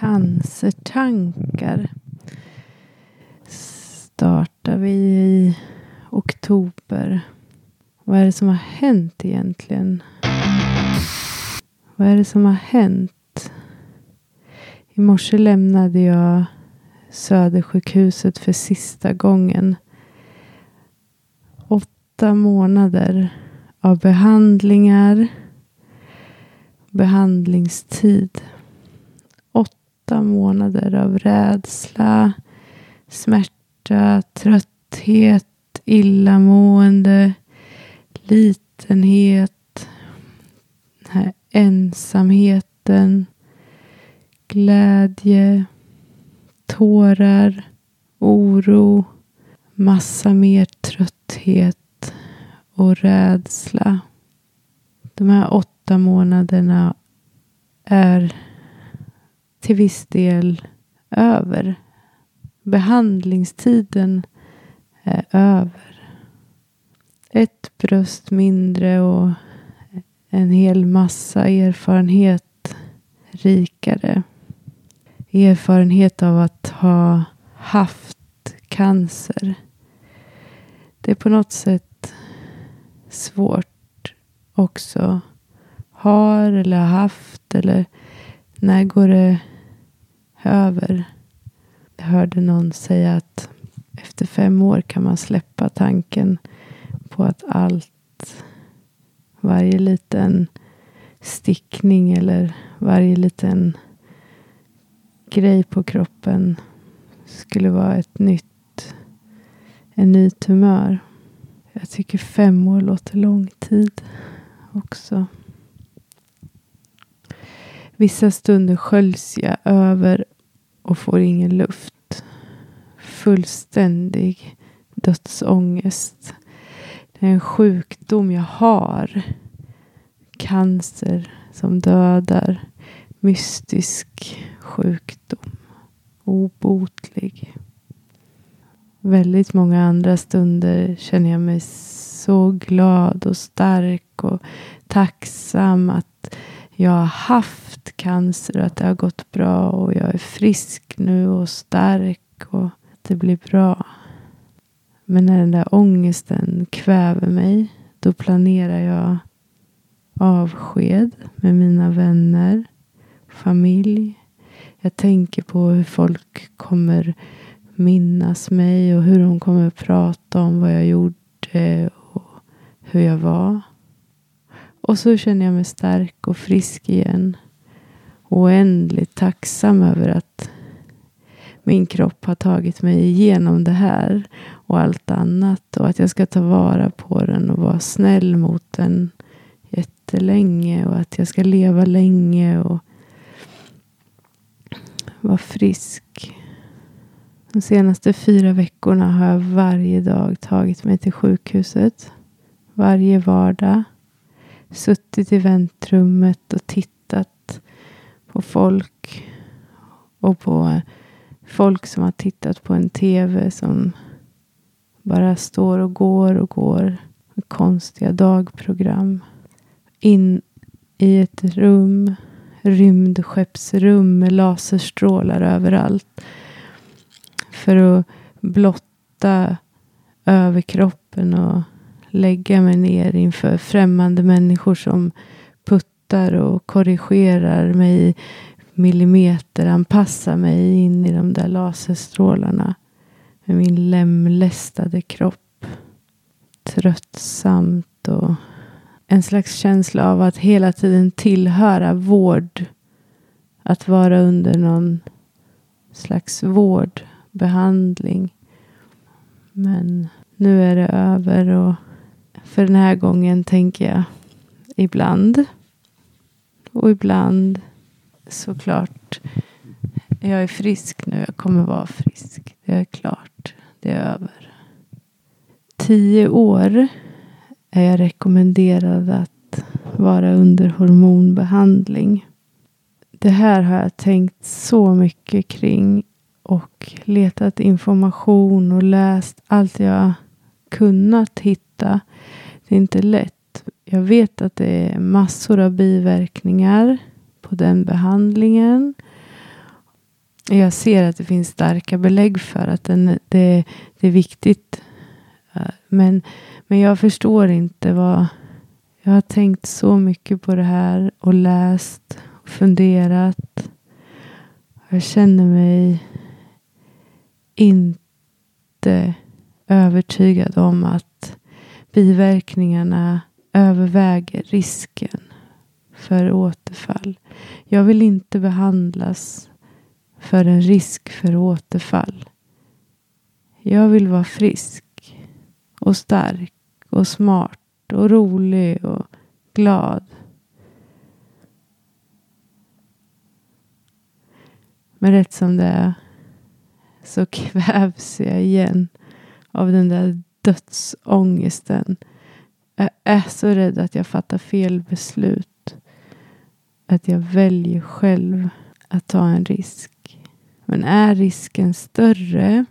cancertankar startar vi i oktober. Vad är det som har hänt egentligen? Vad är det som har hänt? I morse lämnade jag Södersjukhuset för sista gången. Åtta månader av behandlingar, behandlingstid. Åtta månader av rädsla, smärta, trötthet, illamående, litenhet, den här ensamheten, glädje, tårar, oro, massa mer trötthet och rädsla. De här åtta månaderna är till viss del över. Behandlingstiden är över. Ett bröst mindre och en hel massa erfarenhet rikare. Erfarenhet av att ha haft cancer. Det är på något sätt svårt också. Har eller haft eller när går det över? Jag hörde någon säga att efter fem år kan man släppa tanken på att allt, varje liten stickning eller varje liten grej på kroppen skulle vara ett nytt, en ny tumör. Jag tycker fem år låter lång tid också. Vissa stunder sköljs jag över och får ingen luft. Fullständig dödsångest. Det är en sjukdom jag har. Cancer som dödar. Mystisk sjukdom. Obotlig. Väldigt många andra stunder känner jag mig så glad och stark och tacksam att jag har haft cancer och att det har gått bra och jag är frisk nu och stark och att det blir bra. Men när den där ångesten kväver mig då planerar jag avsked med mina vänner, familj. Jag tänker på hur folk kommer minnas mig och hur de kommer prata om vad jag gjorde och hur jag var. Och så känner jag mig stark och frisk igen. Oändligt tacksam över att min kropp har tagit mig igenom det här och allt annat. Och att jag ska ta vara på den och vara snäll mot den jättelänge. Och att jag ska leva länge och vara frisk. De senaste fyra veckorna har jag varje dag tagit mig till sjukhuset. Varje vardag suttit i väntrummet och tittat på folk. Och på folk som har tittat på en tv som bara står och går och går. Med konstiga dagprogram. In i ett rum. Rymdskeppsrum med laserstrålar överallt. För att blotta överkroppen och lägga mig ner inför främmande människor som puttar och korrigerar mig millimeter, anpassar mig in i de där laserstrålarna med min lemlästade kropp. Tröttsamt och en slags känsla av att hela tiden tillhöra vård. Att vara under någon slags vård, behandling. Men nu är det över och för den här gången tänker jag ibland. Och ibland såklart. Jag är frisk nu. Jag kommer vara frisk. Det är klart. Det är över. Tio år är jag rekommenderad att vara under hormonbehandling. Det här har jag tänkt så mycket kring och letat information och läst allt jag kunnat hitta. Det är inte lätt. Jag vet att det är massor av biverkningar på den behandlingen. jag ser att det finns starka belägg för att den, det, det är viktigt. Men, men jag förstår inte vad... Jag har tänkt så mycket på det här och läst och funderat. Jag känner mig inte övertygad om att biverkningarna överväger risken för återfall. Jag vill inte behandlas för en risk för återfall. Jag vill vara frisk och stark och smart och rolig och glad. Men rätt som det är så kvävs jag igen av den där dödsångesten. Jag är så rädd att jag fattar fel beslut. Att jag väljer själv att ta en risk. Men är risken större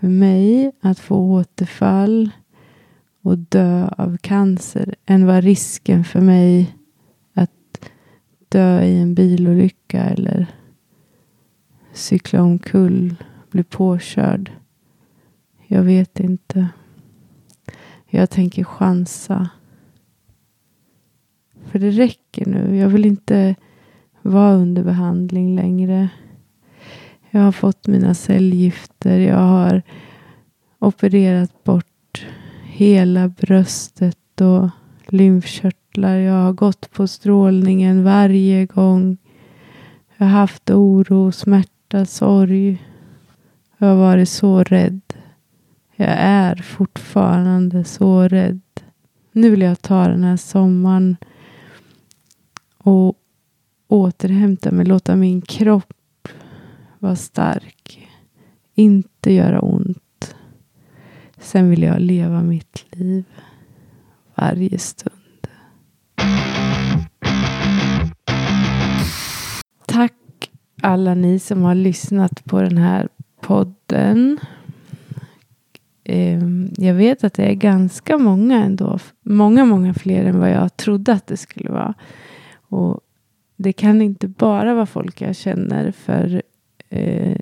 för mig att få återfall och dö av cancer än vad risken för mig att dö i en bilolycka eller cykla omkull, bli påkörd. Jag vet inte. Jag tänker chansa. För det räcker nu. Jag vill inte vara under behandling längre. Jag har fått mina cellgifter. Jag har opererat bort hela bröstet och lymfkörtlar. Jag har gått på strålningen varje gång. Jag har haft oro, smärta, sorg. Jag har varit så rädd. Jag är fortfarande så rädd. Nu vill jag ta den här sommaren och återhämta mig. Låta min kropp vara stark. Inte göra ont. Sen vill jag leva mitt liv varje stund. Tack alla ni som har lyssnat på den här podden. Ehm, jag vet att det är ganska många ändå. Många, många fler än vad jag trodde att det skulle vara. Och det kan inte bara vara folk jag känner. För eh,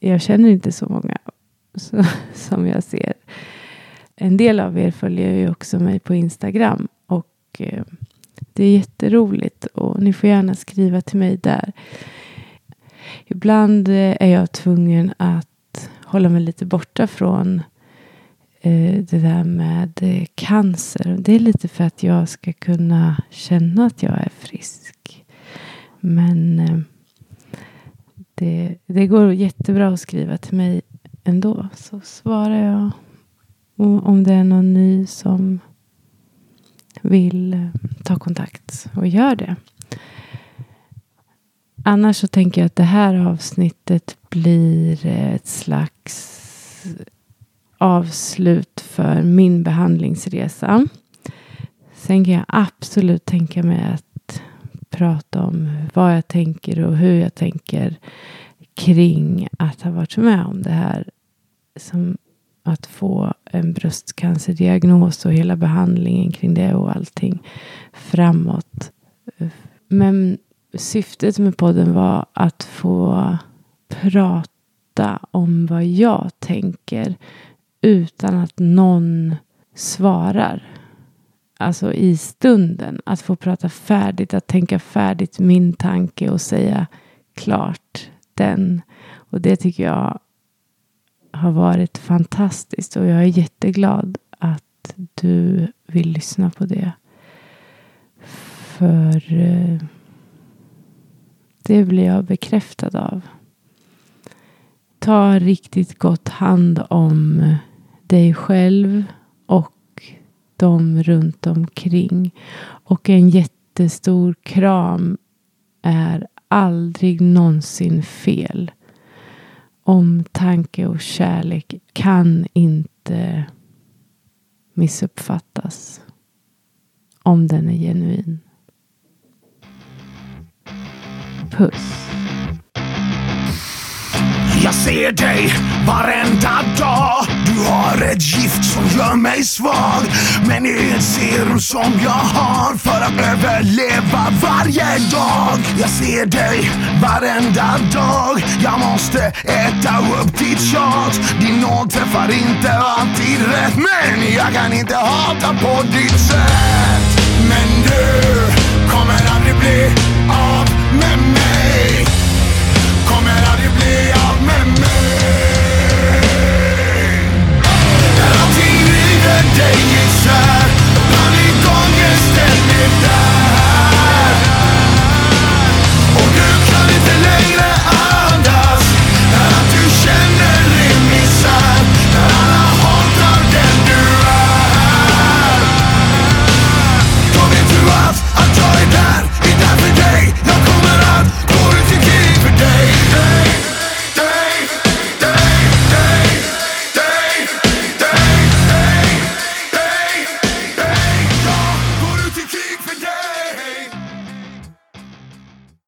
jag känner inte så många så, som jag ser. En del av er följer ju också mig på Instagram. Och eh, det är jätteroligt. Och ni får gärna skriva till mig där. Ibland eh, är jag tvungen att hålla mig lite borta från eh, Eh, det där med eh, cancer. Det är lite för att jag ska kunna känna att jag är frisk. Men eh, det, det går jättebra att skriva till mig ändå. Så svarar jag Och om det är någon ny som vill ta kontakt och gör det. Annars så tänker jag att det här avsnittet blir ett slags avslut för min behandlingsresa. Sen kan jag absolut tänka mig att prata om vad jag tänker och hur jag tänker kring att ha varit med om det här. Som att få en bröstcancerdiagnos och hela behandlingen kring det och allting framåt. Men syftet med podden var att få prata om vad jag tänker utan att någon svarar. Alltså i stunden. Att få prata färdigt, att tänka färdigt min tanke och säga klart den. Och det tycker jag har varit fantastiskt och jag är jätteglad att du vill lyssna på det. För eh, det blir jag bekräftad av. Ta riktigt gott hand om dig själv och de runt omkring. Och en jättestor kram är aldrig någonsin fel. Omtanke och kärlek kan inte missuppfattas om den är genuin. Puss. Jag ser dig varenda dag du har ett gift som gör mig svag. Men det är ett serum som jag har för att överleva varje dag. Jag ser dig varenda dag. Jag måste äta upp ditt tjat. Din nåd träffar inte alltid rätt. Men jag kan inte hata på ditt sätt. Men du kommer aldrig bli av med mig. Kommer aldrig bli av